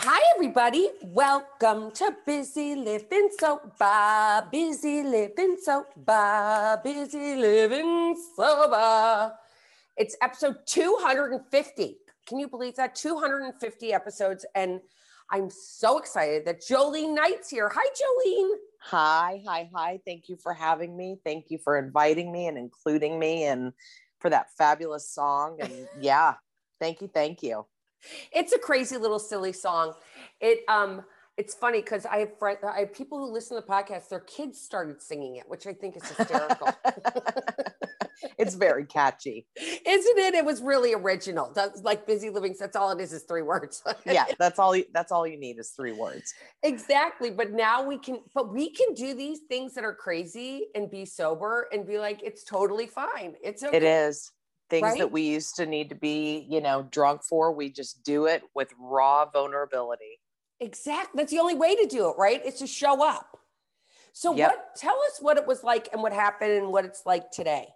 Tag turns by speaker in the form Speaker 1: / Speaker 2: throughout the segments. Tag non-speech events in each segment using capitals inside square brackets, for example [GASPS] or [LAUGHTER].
Speaker 1: Hi, everybody. Welcome to Busy Living Sober. Busy Living Sober. Busy Living Sober. It's episode 250. Can you believe that? 250 episodes. And I'm so excited that Jolene Knight's here. Hi, Jolene.
Speaker 2: Hi, hi, hi. Thank you for having me. Thank you for inviting me and including me and for that fabulous song. And [LAUGHS] yeah, thank you. Thank you.
Speaker 1: It's a crazy little silly song. It um it's funny because I have friends, I have people who listen to the podcast, their kids started singing it, which I think is hysterical. [LAUGHS]
Speaker 2: it's very catchy.
Speaker 1: Isn't it? It was really original. That's like busy living. That's all it is, is three words. [LAUGHS]
Speaker 2: yeah, that's all you, that's all you need is three words.
Speaker 1: Exactly. But now we can, but we can do these things that are crazy and be sober and be like, it's totally fine. It's okay.
Speaker 2: It is things right? that we used to need to be, you know, drunk for. We just do it with raw vulnerability.
Speaker 1: Exactly. That's the only way to do it, right? It's to show up. So yep. what tell us what it was like and what happened and what it's like today.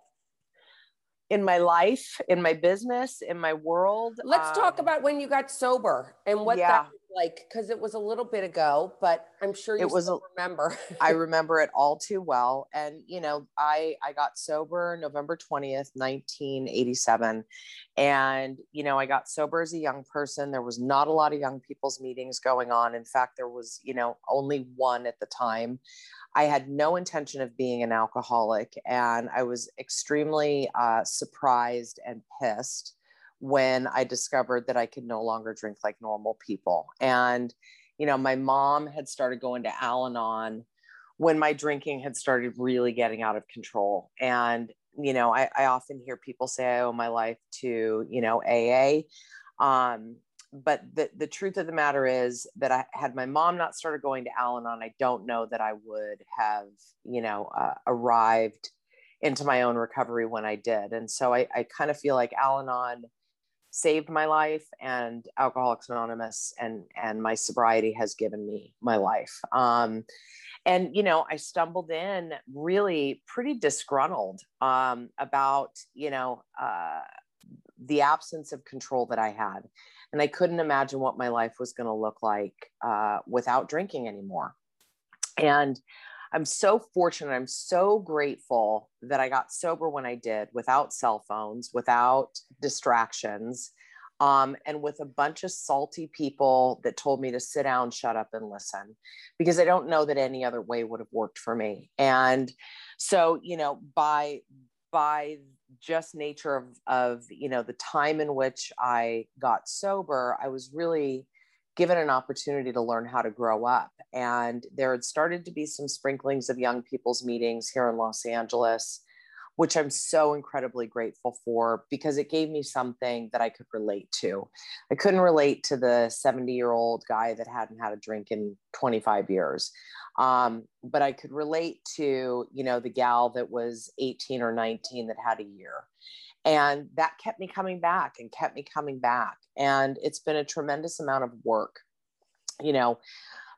Speaker 2: In my life, in my business, in my world.
Speaker 1: Let's um, talk about when you got sober and what yeah. that like because it was a little bit ago, but I'm sure you it was a, remember. [LAUGHS]
Speaker 2: I remember it all too well. And you know, I I got sober November 20th, 1987. And you know, I got sober as a young person. There was not a lot of young people's meetings going on. In fact, there was, you know, only one at the time. I had no intention of being an alcoholic, and I was extremely uh, surprised and pissed when I discovered that I could no longer drink like normal people. And, you know, my mom had started going to Al Anon when my drinking had started really getting out of control. And, you know, I, I often hear people say I owe my life to, you know, AA. Um, but the, the truth of the matter is that I had my mom not started going to Al Anon, I don't know that I would have, you know, uh, arrived into my own recovery when I did. And so I, I kind of feel like Al Anon saved my life and alcoholics anonymous and and my sobriety has given me my life. Um and you know i stumbled in really pretty disgruntled um about you know uh the absence of control that i had. And i couldn't imagine what my life was going to look like uh without drinking anymore. And I'm so fortunate. I'm so grateful that I got sober when I did without cell phones, without distractions, um, and with a bunch of salty people that told me to sit down, shut up, and listen, because I don't know that any other way would have worked for me. And so, you know, by by just nature of of you know the time in which I got sober, I was really given an opportunity to learn how to grow up. And there had started to be some sprinklings of young people's meetings here in Los Angeles, which I'm so incredibly grateful for because it gave me something that I could relate to. I couldn't relate to the 70 year old guy that hadn't had a drink in 25 years. Um, but I could relate to, you know, the gal that was 18 or 19 that had a year. And that kept me coming back and kept me coming back. And it's been a tremendous amount of work, you know,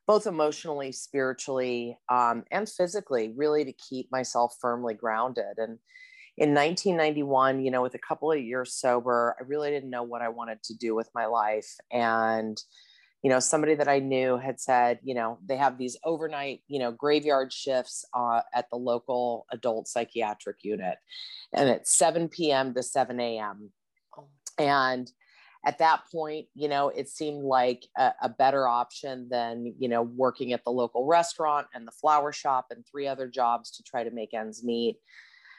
Speaker 2: both emotionally, spiritually, um, and physically, really to keep myself firmly grounded. And in 1991, you know, with a couple of years sober, I really didn't know what I wanted to do with my life. And you know somebody that i knew had said you know they have these overnight you know graveyard shifts uh, at the local adult psychiatric unit and it's 7 p.m to 7 a.m and at that point you know it seemed like a, a, better option than you know working at the local restaurant and the flower shop and three other jobs to try to make ends meet.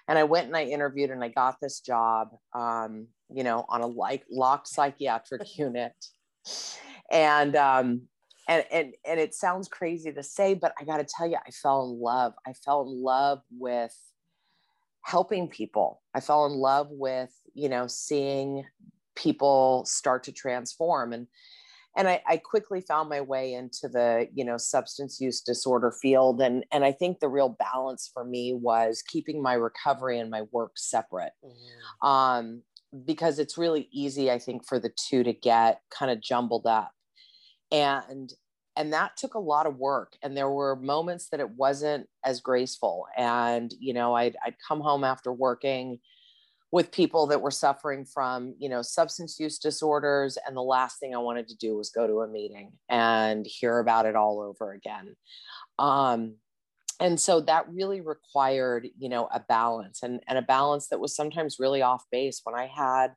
Speaker 2: And i went and i interviewed and i got this job um, you know on a like locked psychiatric [LAUGHS] unit and um and and and it sounds crazy to say but i got to tell you i fell in love. I fell in love with helping people. I fell in love with you know seeing people start to transform. And and I, I, quickly found my way into the you know substance use disorder field. And and i think the real balance for me was keeping my recovery and my work separate. Mm-hmm. um, because it's really easy i think for the two to get kind of jumbled up. And and that took a lot of work and there were moments that it wasn't as graceful. And you know i'd, I'd come home after working with people that were suffering from you know substance use disorders and the last thing i wanted to do was go to a meeting and hear about it all over again. Um, and so that really required you know a balance and, and a balance that was sometimes really off base when i had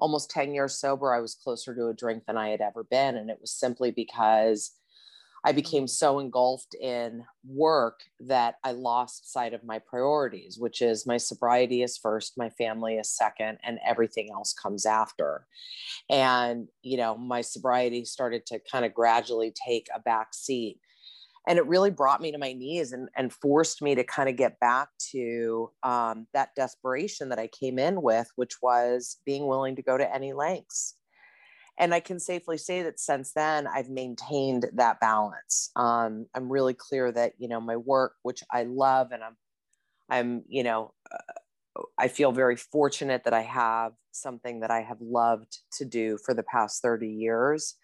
Speaker 2: almost 10 years sober i was closer to a drink than i had ever been and it was simply because I mm-hmm. became so engulfed in work that I lost sight of my priorities, which is my sobriety is first, my family is second, and everything else comes after. And, you know, my sobriety started to kind of gradually take a back seat. And it really brought me to my knees and, and forced me to kind of get back to um, that desperation that I came in with, which was being willing to go to any lengths and I can safely say that since then I've maintained that balance. Um, I'm really clear that you know my work, which I love, and I'm, I'm you know, uh, I feel very fortunate that I have something that I have loved to do for the past 30 years.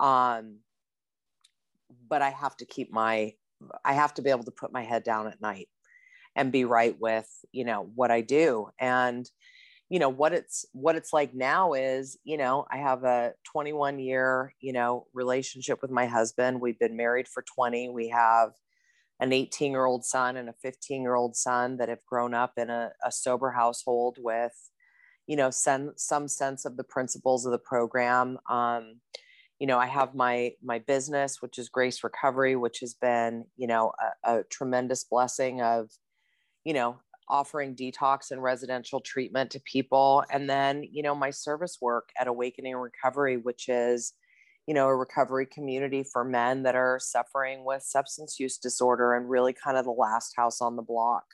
Speaker 2: Um, but I have to keep my, I have to be able to put my head down at night and be right with you know what I do. And you know what it's what it's like now is you know i have a 21 year you know relationship with my husband. We've been married for 20 we have an 18 year old son and a 15 year old son that have grown up in a, a sober household with you know some some sense of the principles of the program. Um, you know i have my my business which is grace recovery which has been you know a, a tremendous blessing of you know offering detox and residential treatment to people. And then, you know, my service work at Awakening Recovery, which is, you know, a recovery community for men that are suffering with substance use disorder and really kind of the last house on the block.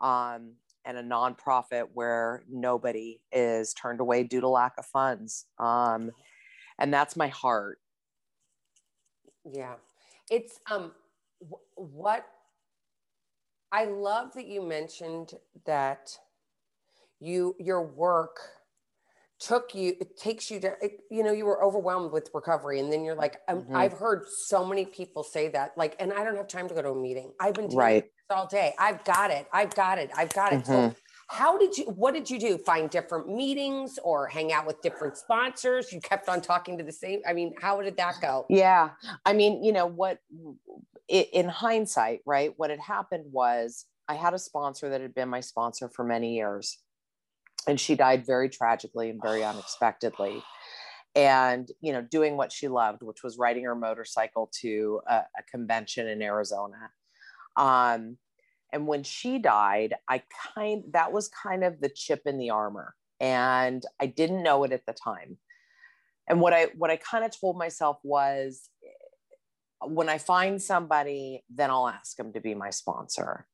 Speaker 2: Um, and a nonprofit where nobody is turned away due to lack of funds. Um, and that's my heart.
Speaker 1: Yeah. It's um, w- what I love that you mentioned that you your work took you it takes you to you know you were overwhelmed with recovery and then you're like mm-hmm. i've heard so many people say that like and i don't have time to go to a meeting i've been doing right. all day i've got it i've got it i've got it mm-hmm. so how did you what did you do find different meetings or hang out with different sponsors you kept on talking to the same i mean how did that go
Speaker 2: yeah i mean you know what in hindsight, right, what had happened was I had a sponsor that had been my sponsor for many years, and she died very tragically and very unexpectedly. And you know, doing what she loved, which was riding her motorcycle to a, a convention in Arizona. Um, and when she died, I kind that was kind of the chip in the armor, and I didn't know it at the time. And what I what I kind of told myself was uh, when I find somebody, then I'll ask them to be my sponsor.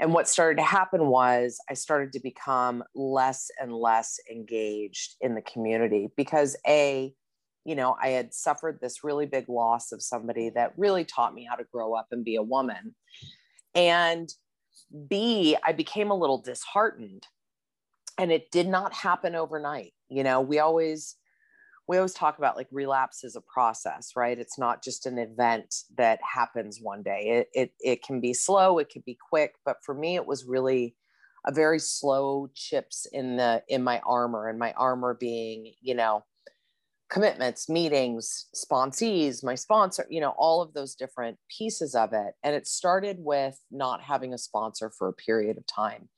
Speaker 2: And what started to happen was I started to become less and less engaged in the community because A, you know, I had suffered this really big loss of somebody that really taught me how to grow up and be a woman. And B, I became a little disheartened. And it did not happen overnight. You know, we always, we always talk about like relapse is a process, right? It's not just an event that happens one day. It, it, it can be slow, it can be quick, but for me, it was really a very slow chips in the in my armor, and my armor being, you know, commitments, meetings, sponsees, my sponsor, you know, all of those different pieces of it. And it started with not having a sponsor for a period of time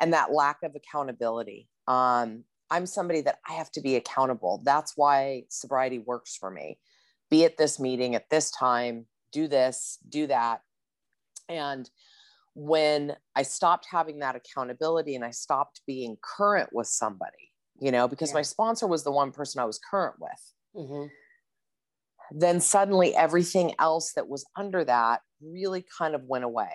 Speaker 2: and that lack of accountability. Um, I'm somebody that I have to be accountable. That's why sobriety works for me. Be at this meeting at this time, do this, do that. And when I stopped having that accountability and I stopped being current with somebody, you know, because yeah. my sponsor was the one person I was current with, mm-hmm. then suddenly everything else that was under that really kind of went away.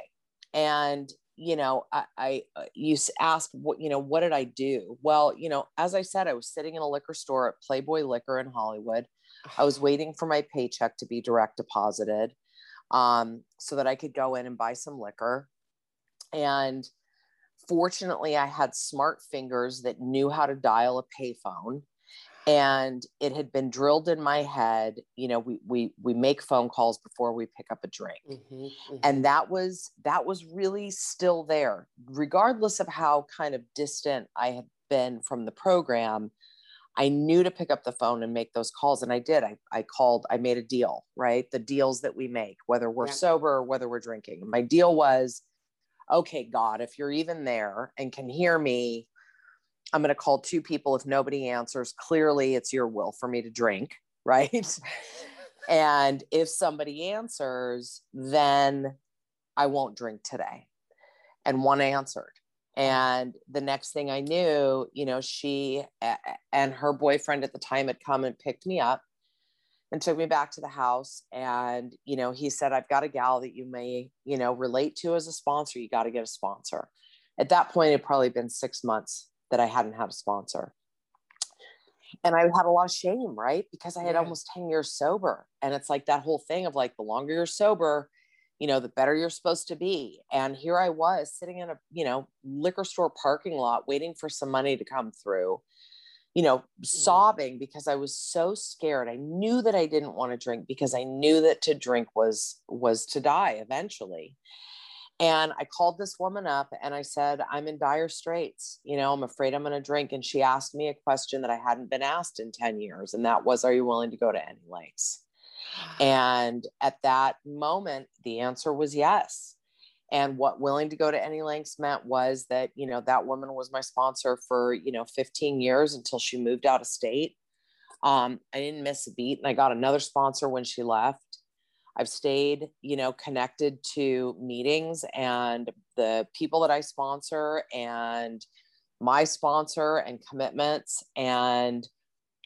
Speaker 2: And you know, I, I uh, you asked what, you know, what did I do? Well, you know, as I said, I was sitting in a liquor store at Playboy Liquor in Hollywood. I was [SIGHS] waiting for my paycheck to be direct deposited um, so that I could go in and buy some liquor. And fortunately, I had smart fingers that knew how to dial a payphone. and it had been drilled in my head you know we we we make phone calls before we pick up a drink mm-hmm, mm-hmm. and that was that was really still there regardless of how kind of distant i had been from the program i knew to pick up the phone and make those calls and i did i, I called i made a deal right the deals that we make whether we're yeah. sober or whether we're drinking my deal was okay god if you're even there and can hear me I'm going to call two people. If nobody answers, clearly it's your will for me to drink, [LAUGHS] right? and if somebody answers, then I won't drink today. And one answered. And the next thing I knew, you know, she and her boyfriend at the time had come and picked me up and took me back to the house. And, you know, he said, I've got a gal that you may, you know, relate to as a sponsor. You got to get a sponsor. At that point, it probably been six months that I hadn't had a sponsor. And I had a lot of shame, right? Because I had yeah. almost 10 years sober. And it's like that whole thing of like, the longer you're sober, you know, the better you're supposed to be. And here I was sitting in a, you know, liquor store parking lot waiting for some money to come through, you know, mm-hmm. sobbing because I was so scared. I knew that I didn't want to drink because I knew that to drink was was to die eventually. And I called this woman up and I said, I'm in dire straits. You know, I'm afraid I'm going to drink. And she asked me a question that I hadn't been asked in 10 years. And that was, Are you willing to go to any lengths? [GASPS] And at that moment, the answer was yes. And what willing to go to any lengths meant was that, you know, that woman was my sponsor for, you know, 15 years until she moved out of state. Um, I didn't miss a beat. And I got another sponsor when she left. I've stayed, you know, connected to meetings and the people that I sponsor and my sponsor and commitments and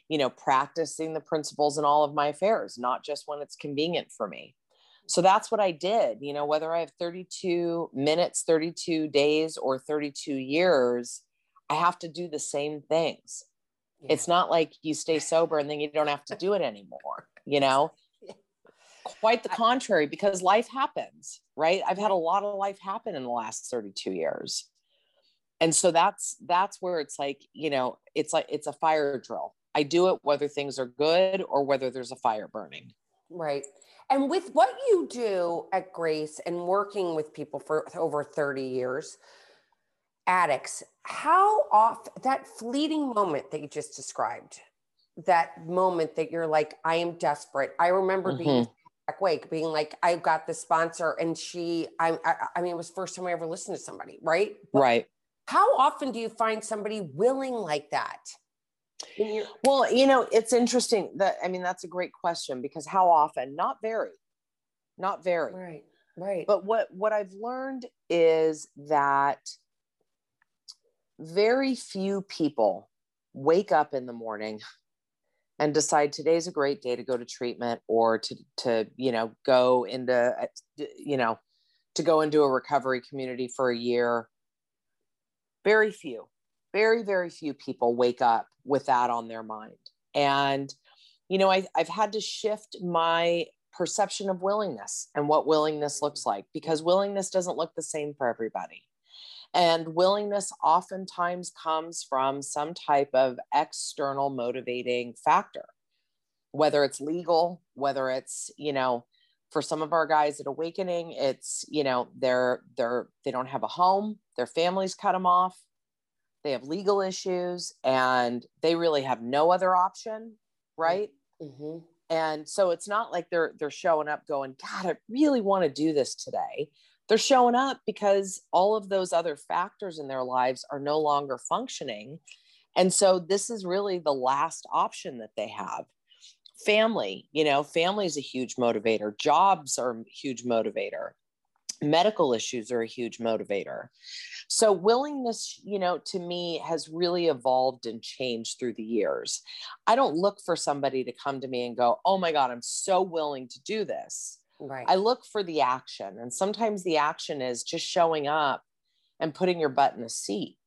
Speaker 2: you know practicing the principles in all of my affairs not just when it's convenient for me so that's what i did you know whether i have 32 minutes 32 days or 32 years i have to do the same things. Yeah. it's not like you stay sober and then you don't have to do it anymore you know? [LAUGHS] Quite the contrary because life happens right? I've had a lot of life happen in the last 32 years. And so that's that's where it's like you know it's like it's a fire drill. I do it whether things are good or whether there's a fire burning.
Speaker 1: Right and with what you do at grace and working with people for over 30 years addicts how off that fleeting moment that you just described that moment that you're like i am desperate i remember mm-hmm. being back Wake being like, I've got the sponsor and she, I, I, I mean, it was first time I ever listened to somebody, right?
Speaker 2: But right.
Speaker 1: How often do you find somebody willing like that?
Speaker 2: Well, you know, it's interesting that, I mean, that's a great question because how often? Not very, not very.
Speaker 1: Right. Right.
Speaker 2: But what, what I've learned is that very few people wake up in the morning and decide today's a great day to go to treatment or to to you know go into you know to go into a recovery community for a year very few very very few people wake up with that on their mind. And you know I, i've had to shift my perception of willingness and what willingness looks like because willingness doesn't look the same for everybody. And willingness oftentimes comes from some type of external motivating factor, whether it's legal, whether it's, you know, for some of our guys at Awakening, it's, you know, they're, they're, they don't have a home, their families cut them off, they have legal issues, and they really have no other option, right? Mm-hmm. And so it's not like they're they're showing up going, God, I really want to do this today they're showing up because all of those other factors in their lives are no longer functioning. And so this is really the last option that they have. Family, you know, family is a huge motivator, jobs are a huge motivator, medical issues are a huge motivator. So, willingness, you know, to me has really evolved and changed through the years. I don't look for somebody to come to me and go, Oh my God, I'm so willing to do this.
Speaker 1: Right.
Speaker 2: I look for the action. And sometimes the action is just showing up and putting your butt in a seat.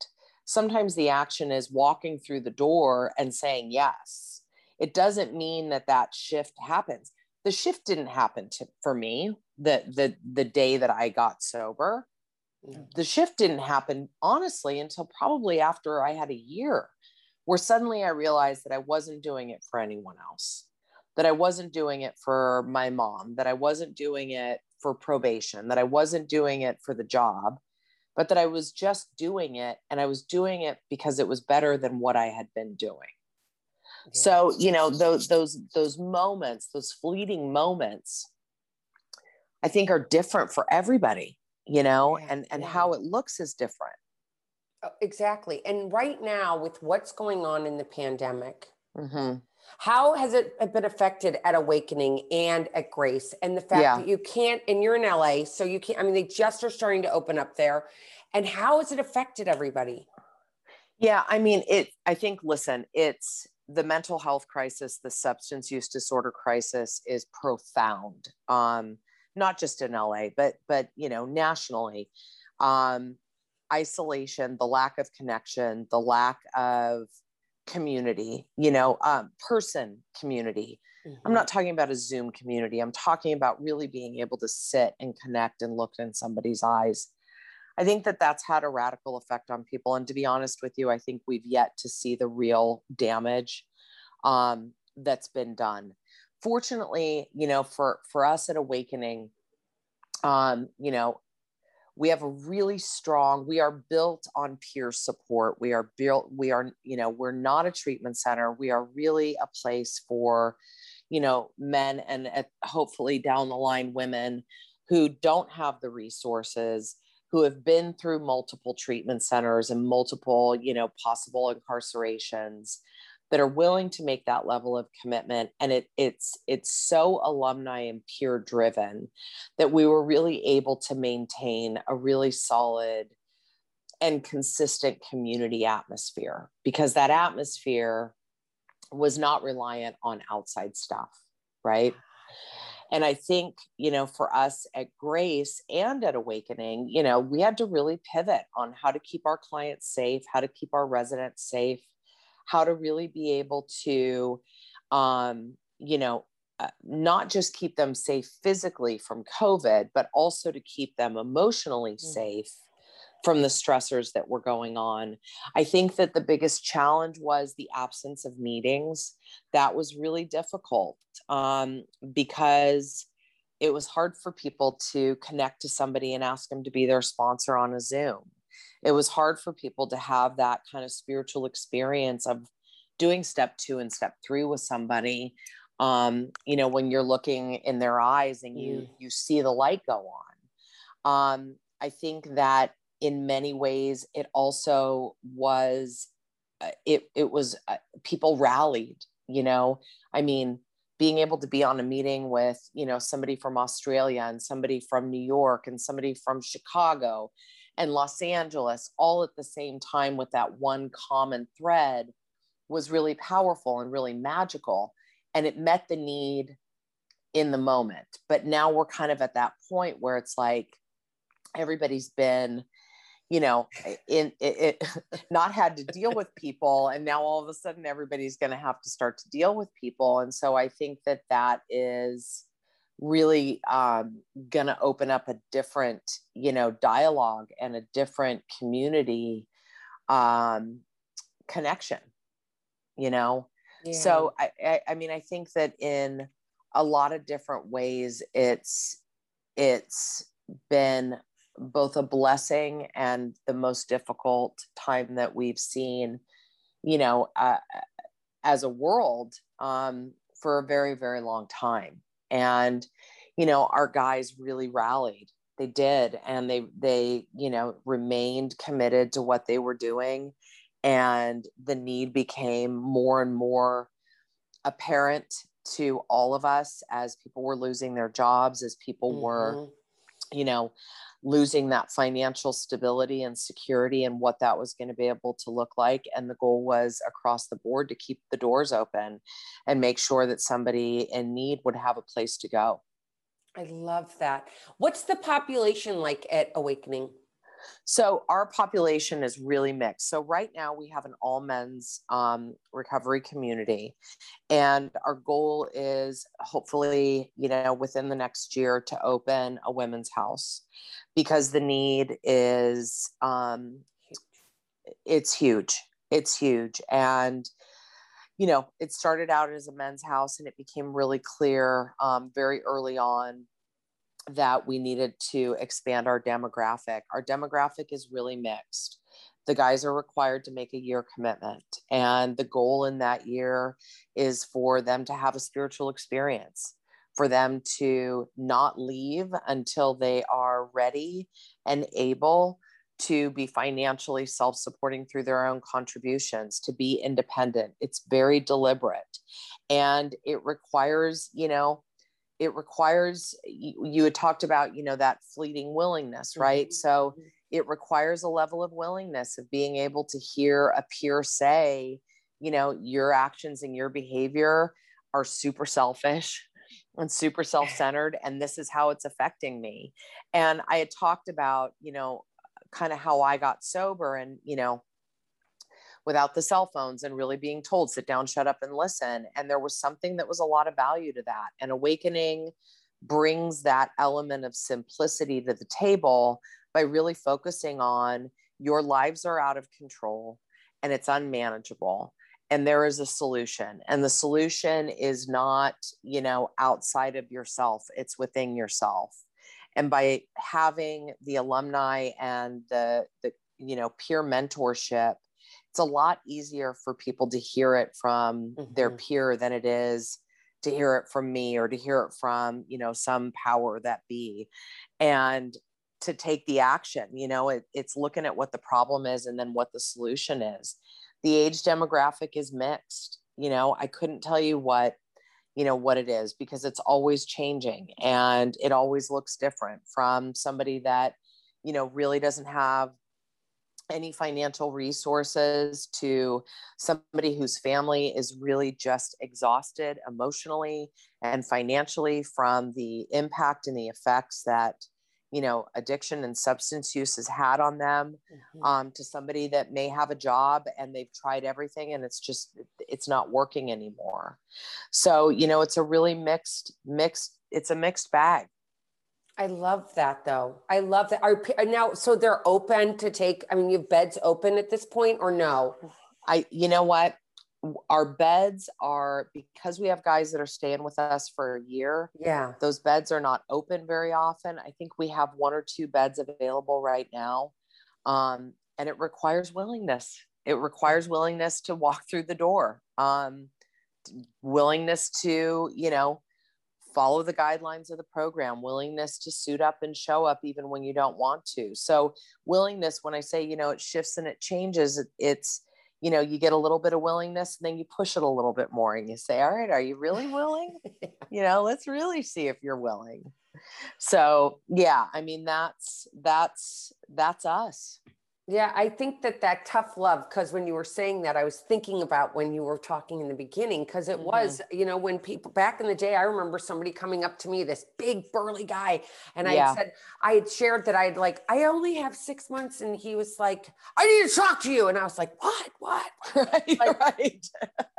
Speaker 2: Sometimes the action is walking through the door and saying yes. It doesn't mean that that shift happens. The shift didn't happen to, for me the, the, the day that I got sober. The shift didn't happen honestly until probably after I had a year where suddenly I realized that I wasn't doing it for anyone else, that I wasn't doing it for my mom, that I wasn't doing it for probation, that I wasn't doing it for the job, but that I was just doing it and I was doing it because it was better than what I had been doing. So, you know, those those those moments, those fleeting moments I think are different for everybody, you know, yeah, and and yeah. how it looks is different.
Speaker 1: Oh, exactly. And right now with what's going on in the pandemic, mm-hmm. how has it been affected at Awakening and at Grace? And the fact yeah. that you can't, and you're in LA, so you can't, I mean, they just are starting to open up there. And how has it affected everybody?
Speaker 2: Yeah, I mean, it, I think, listen, it's, the mental health crisis, the substance use disorder crisis is profound. Um, not just in LA, but but you know nationally. Um, isolation, the lack of connection, the lack of community, you know, um, person community. Mm-hmm. I'm not talking about a Zoom community. I'm talking about really being able to sit and connect and look in somebody's eyes. I think that that's had a radical effect on people. And to be honest with you, I think we've yet to see the real damage um, that's been done. Fortunately, you know, for for us at Awakening, um, you know, we have a really strong. We are built on peer support. We are built. We are, you know, we're not a treatment center. We are really a place for, you know, men and uh, hopefully down the line women who don't have the resources who have been through multiple treatment centers and multiple, you know, possible incarcerations that are willing to make that level of commitment and it it's it's so alumni and peer driven that we were really able to maintain a really solid and consistent community atmosphere because that atmosphere was not reliant on outside stuff right and i think you know for us at grace and at awakening you know we had to really pivot on how to keep our clients safe how to keep our residents safe how to really be able to, um, you know, uh, not just keep them safe physically from COVID, but also to keep them emotionally mm-hmm. safe from the stressors that were going on. I think that the biggest challenge was the absence of meetings. That was really difficult um, because it was hard for people to connect to somebody and ask them to be their sponsor on a Zoom it was hard for people to have that kind of spiritual experience of doing step two and step three with somebody um, you know when you're looking in their eyes and you mm. you see the light go on um, i think that in many ways it also was uh, it it was uh, people rallied you know i mean being able to be on a meeting with you know somebody from australia and somebody from new york and somebody from chicago and Los Angeles all at the same time with that one common thread was really powerful and really magical. And it met the need in the moment. But now we're kind of at that point where it's like everybody's been, you know, in it, it [LAUGHS] not had to deal with people. And now all of a sudden everybody's going to have to start to deal with people. And so I think that that is really um, going to open up a different you know dialogue and a different community um, connection you know yeah. so I, I i mean i think that in a lot of different ways it's it's been both a blessing and the most difficult time that we've seen you know uh, as a world um, for a very very long time. And you know our guys really rallied. They did. And they they you know remained committed to what they were doing. And the need became more and more apparent to all of us as people were losing their jobs as people mm-hmm. were you know losing that financial stability and security and what that was going to be able to look like. And the goal was across the board to keep the doors open and make sure that somebody in need would have a place to go.
Speaker 1: I love that. What's the population like at Awakening?
Speaker 2: So our population is really mixed. So right now we have an all men's um, recovery community, and our goal is hopefully, you know, within the next year to open a women's house, because the need is um, it's huge. it's huge. And you know it started out as a men's house and it became really clear um, very early on that we needed to expand our demographic. Our demographic is really mixed. The guys are required to make a year commitment. And the goal in that year is for them to have a spiritual experience for them to not leave until they are ready and able to be financially self supporting through their own contributions, to be independent. It's very deliberate and it requires, you know, it requires, you, you had talked about, you know, that fleeting willingness, right? Mm-hmm. So mm-hmm. it requires a level of willingness of being able to hear a peer say, you know, your actions and your behavior are super selfish and super self-centered and this is how it's affecting me. And i had talked about you know kind of how i got sober and you know without the cell phones and really being told sit down shut up and listen. And there was something that was a lot of value to that. And awakening brings that element of simplicity to the table by really focusing on your lives are out of control and it's unmanageable and there is a solution and the solution is not you know outside of yourself it's within yourself. And by having the alumni and the the you know peer mentorship it's a lot easier for people to hear it from mm-hmm. their peer than it is to hear it from me or to hear it from you know some power that be. And to take the action you know it, it's looking at what the problem is and then what the solution is the age demographic is mixed you know i couldn't tell you what you know what it is because it's always changing and it always looks different from somebody that you know really doesn't have any financial resources to somebody whose family is really just exhausted emotionally and financially from the impact and the effects that you know addiction and substance use has had on them mm-hmm. um, to somebody that may have a job and they've tried everything and it's just it's not working anymore so you know it's a really mixed mixed it's a mixed bag
Speaker 1: I love that though. I love that. Are now so they're open to take? I mean, you have beds open at this point, or no?
Speaker 2: I, you know what, our beds are because we have guys that are staying with us for a year.
Speaker 1: Yeah.
Speaker 2: Those beds are not open very often. I think we have one or two beds available right now. Um, and it requires willingness. It requires willingness to walk through the door. Um, willingness to, you know, follow the guidelines of the program, willingness to suit up and show up even when you don't want to. So, willingness, when I say, you know, it shifts and it changes, it, it's, you know, you get a little bit of willingness and then you push it a little bit more and you say, all right, are you really willing? [LAUGHS] you know, let's really see if you're willing. So yeah, I mean, that's, that's, that's us.
Speaker 1: Yeah, I think that that tough love, because when you were saying that, I was thinking about when you were talking in the beginning, because it mm-hmm. was, you know, when people back in the day, I remember somebody coming up to me, this big burly guy, and yeah. I said, I had shared that I'd like, I only have six months, and he was like, I need to talk to you, and I was like, what, what, [LAUGHS]
Speaker 2: right, like, right.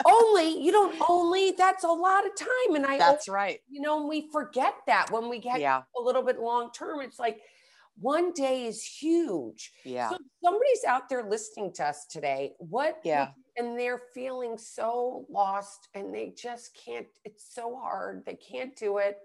Speaker 1: only you don't only that's a lot of time, and I
Speaker 2: that's right,
Speaker 1: you know, and we forget that when we get yeah. a little bit long term, it's like one day is huge.
Speaker 2: Yeah. So
Speaker 1: somebody's out there listening to us today. What?
Speaker 2: Yeah.
Speaker 1: And they're feeling so lost and they just can't, it's so hard. They can't do it.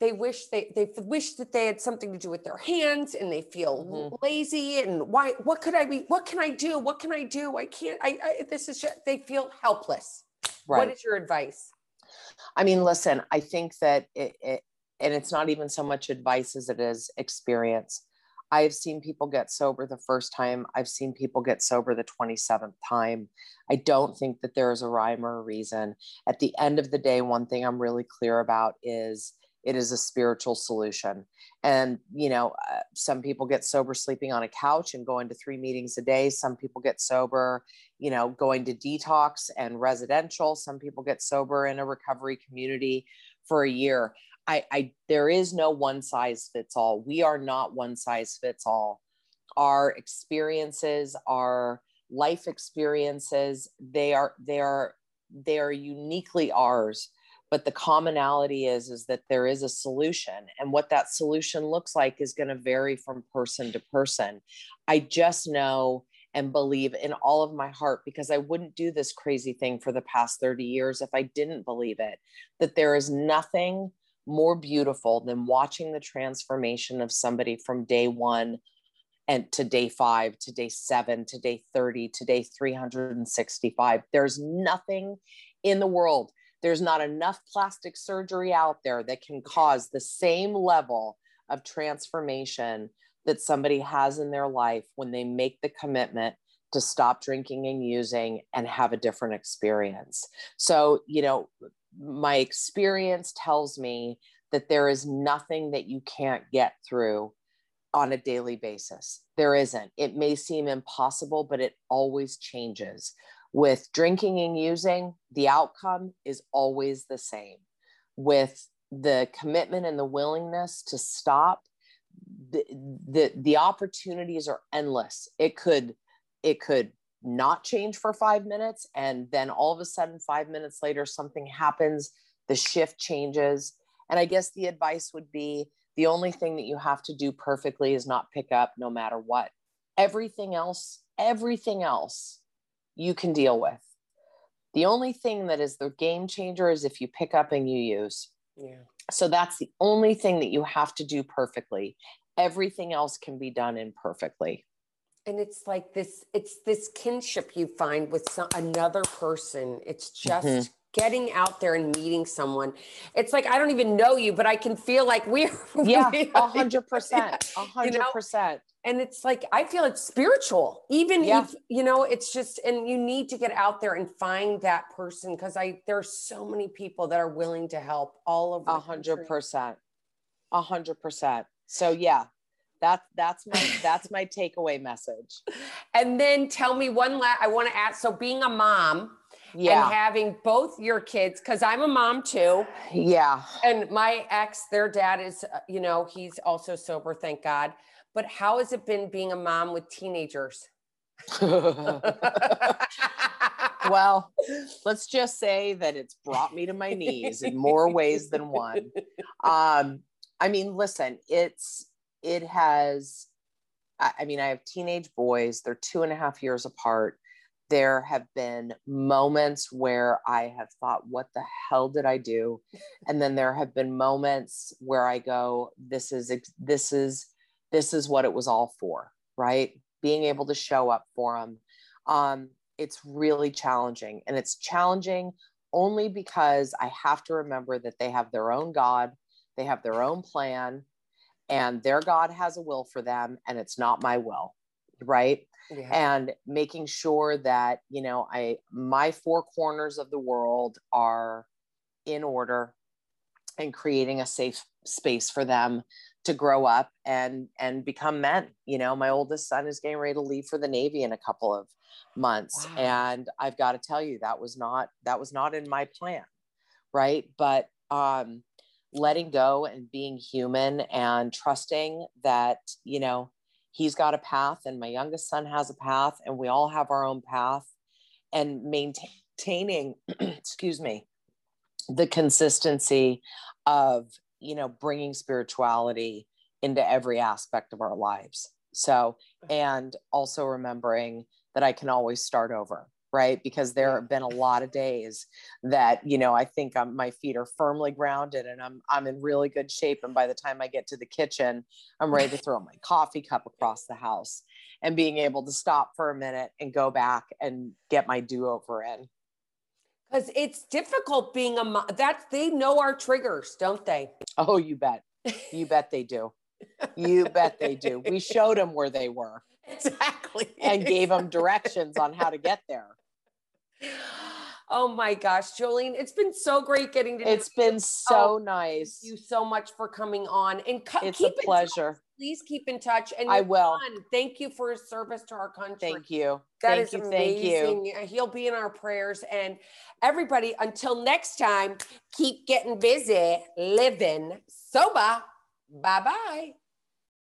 Speaker 1: They wish they they wish that they had something to do with their hands and they feel mm-hmm. lazy and why what could I be what can I do what can I do I can't I, I this is just, they feel helpless. Right. What is your advice?
Speaker 2: I mean, listen, I think that it, it, and it's not even so much advice as it is experience. I've seen people get sober the first time. I've seen people get sober the 27th time. I don't think that there is a rhyme or a reason. At the end of the day, one thing I'm really clear about is it is a spiritual solution. And, you know, uh, some people get sober sleeping on a couch and going to three meetings a day. Some people get sober, you know, going to detox and residential. Some people get sober in a recovery community for a year. I, I there is no one size fits all. We are not one size fits all. Our experiences, our life experiences, they are they are they are uniquely ours but the commonality is is that there is a solution and what that solution looks like is going to vary from person to person i just know and believe in all of my heart because I wouldn't do this crazy thing for the past 30 years if I didn't believe it that there is nothing more beautiful than watching the transformation of somebody from day 1 and to day 5 to day 7 to day 30 to day 365 there's nothing in the world there's not enough plastic surgery out there that can cause the same level of transformation that somebody has in their life when they make the commitment to stop drinking and using and have a different experience. So, you know, my experience tells me that there is nothing that you can't get through on a daily basis. There isn't. It may seem impossible, but it always changes. With drinking and using, the outcome is always the same. With the commitment and the willingness to stop, the, the the opportunities are endless. It could it could not change for five minutes and then all of a sudden five minutes later something happens the shift changes. And i guess the advice would be the only thing that you have to do perfectly is not pick up no matter what. Everything else everything else you can deal with. The only thing that is the game changer is if you pick up and you use. Yeah. So that's the only thing that you have to do perfectly. Everything else can be done imperfectly
Speaker 1: and it's like this it's this kinship you find with some, another person. It's just mm-hmm. getting out there and meeting someone. It's like i don't even know you but i can feel like we're [LAUGHS]
Speaker 2: yeah a hundred percent a [LAUGHS] hundred percent.
Speaker 1: And it's like i feel it's spiritual even yeah. if you know it's just and you need to get out there and find that person because i there's so many people that are willing to help all of
Speaker 2: a hundred percent a hundred percent. So yeah that's that's my [LAUGHS] that's my takeaway message.
Speaker 1: And then tell me one last. I want to ask. So being a mom. Yeah. And having both your kids, because I'm a mom too.
Speaker 2: Yeah.
Speaker 1: And my ex, their dad is, uh, you know, he's also sober, thank God. But how has it been being a mom with teenagers? [LAUGHS] [LAUGHS]
Speaker 2: well, let's just say that it's brought me to my knees in more ways than one. Um, I mean, listen, it's it has I mean, I have teenage boys, they're two and a half years apart. There have been moments where I have thought, what the hell did I do? [LAUGHS] And then there have been moments where I go, this is, this is, this is what it was all for, right? Being able to show up for them. Um, it's really challenging. And it's challenging only because I have to remember that they have their own God, they have their own plan, and their God has a will for them and it's not my will. Right. Yeah. And making sure that, you know, I, my four corners of the world are in order and creating a safe space for them to grow up and and become men you know my oldest son is getting ready to leave for the navy in a couple of months wow. and i've got to tell you that was not that was not in my plan right but um letting go and being human and trusting that, you know, he's got a path and my youngest son has a path and we all have our own path and maintaining, [CLEARS THROAT] excuse me, the consistency of, you know, bringing spirituality into every aspect of our lives. So, and also remembering that I can always start over right? Because there have been a lot of days that you know i think I'm, my feet are firmly grounded and i'm i'm in really good shape. And by the time i get to the kitchen i'm ready to [LAUGHS] throw my coffee cup across the house and being able to stop for a minute and go back and get my do-over in.
Speaker 1: Because it's difficult being a mom that they know our triggers don't they?
Speaker 2: Oh you bet. You bet they do. You bet they do. We [LAUGHS] showed them where they were
Speaker 1: exactly.
Speaker 2: and gave them [LAUGHS] directions on how to get there
Speaker 1: Oh my gosh, Jolene, it's been so great getting to. You.
Speaker 2: It's been so oh, nice.
Speaker 1: Thank you so much for coming on and
Speaker 2: cu- it's a pleasure.
Speaker 1: Please keep in touch. And
Speaker 2: I will.
Speaker 1: Fun. Thank you for his service to our country.
Speaker 2: Thank you.
Speaker 1: That
Speaker 2: thank
Speaker 1: is
Speaker 2: you,
Speaker 1: amazing.
Speaker 2: You.
Speaker 1: He'll be in our prayers. And everybody, until next time, keep getting busy, living sober. Bye bye.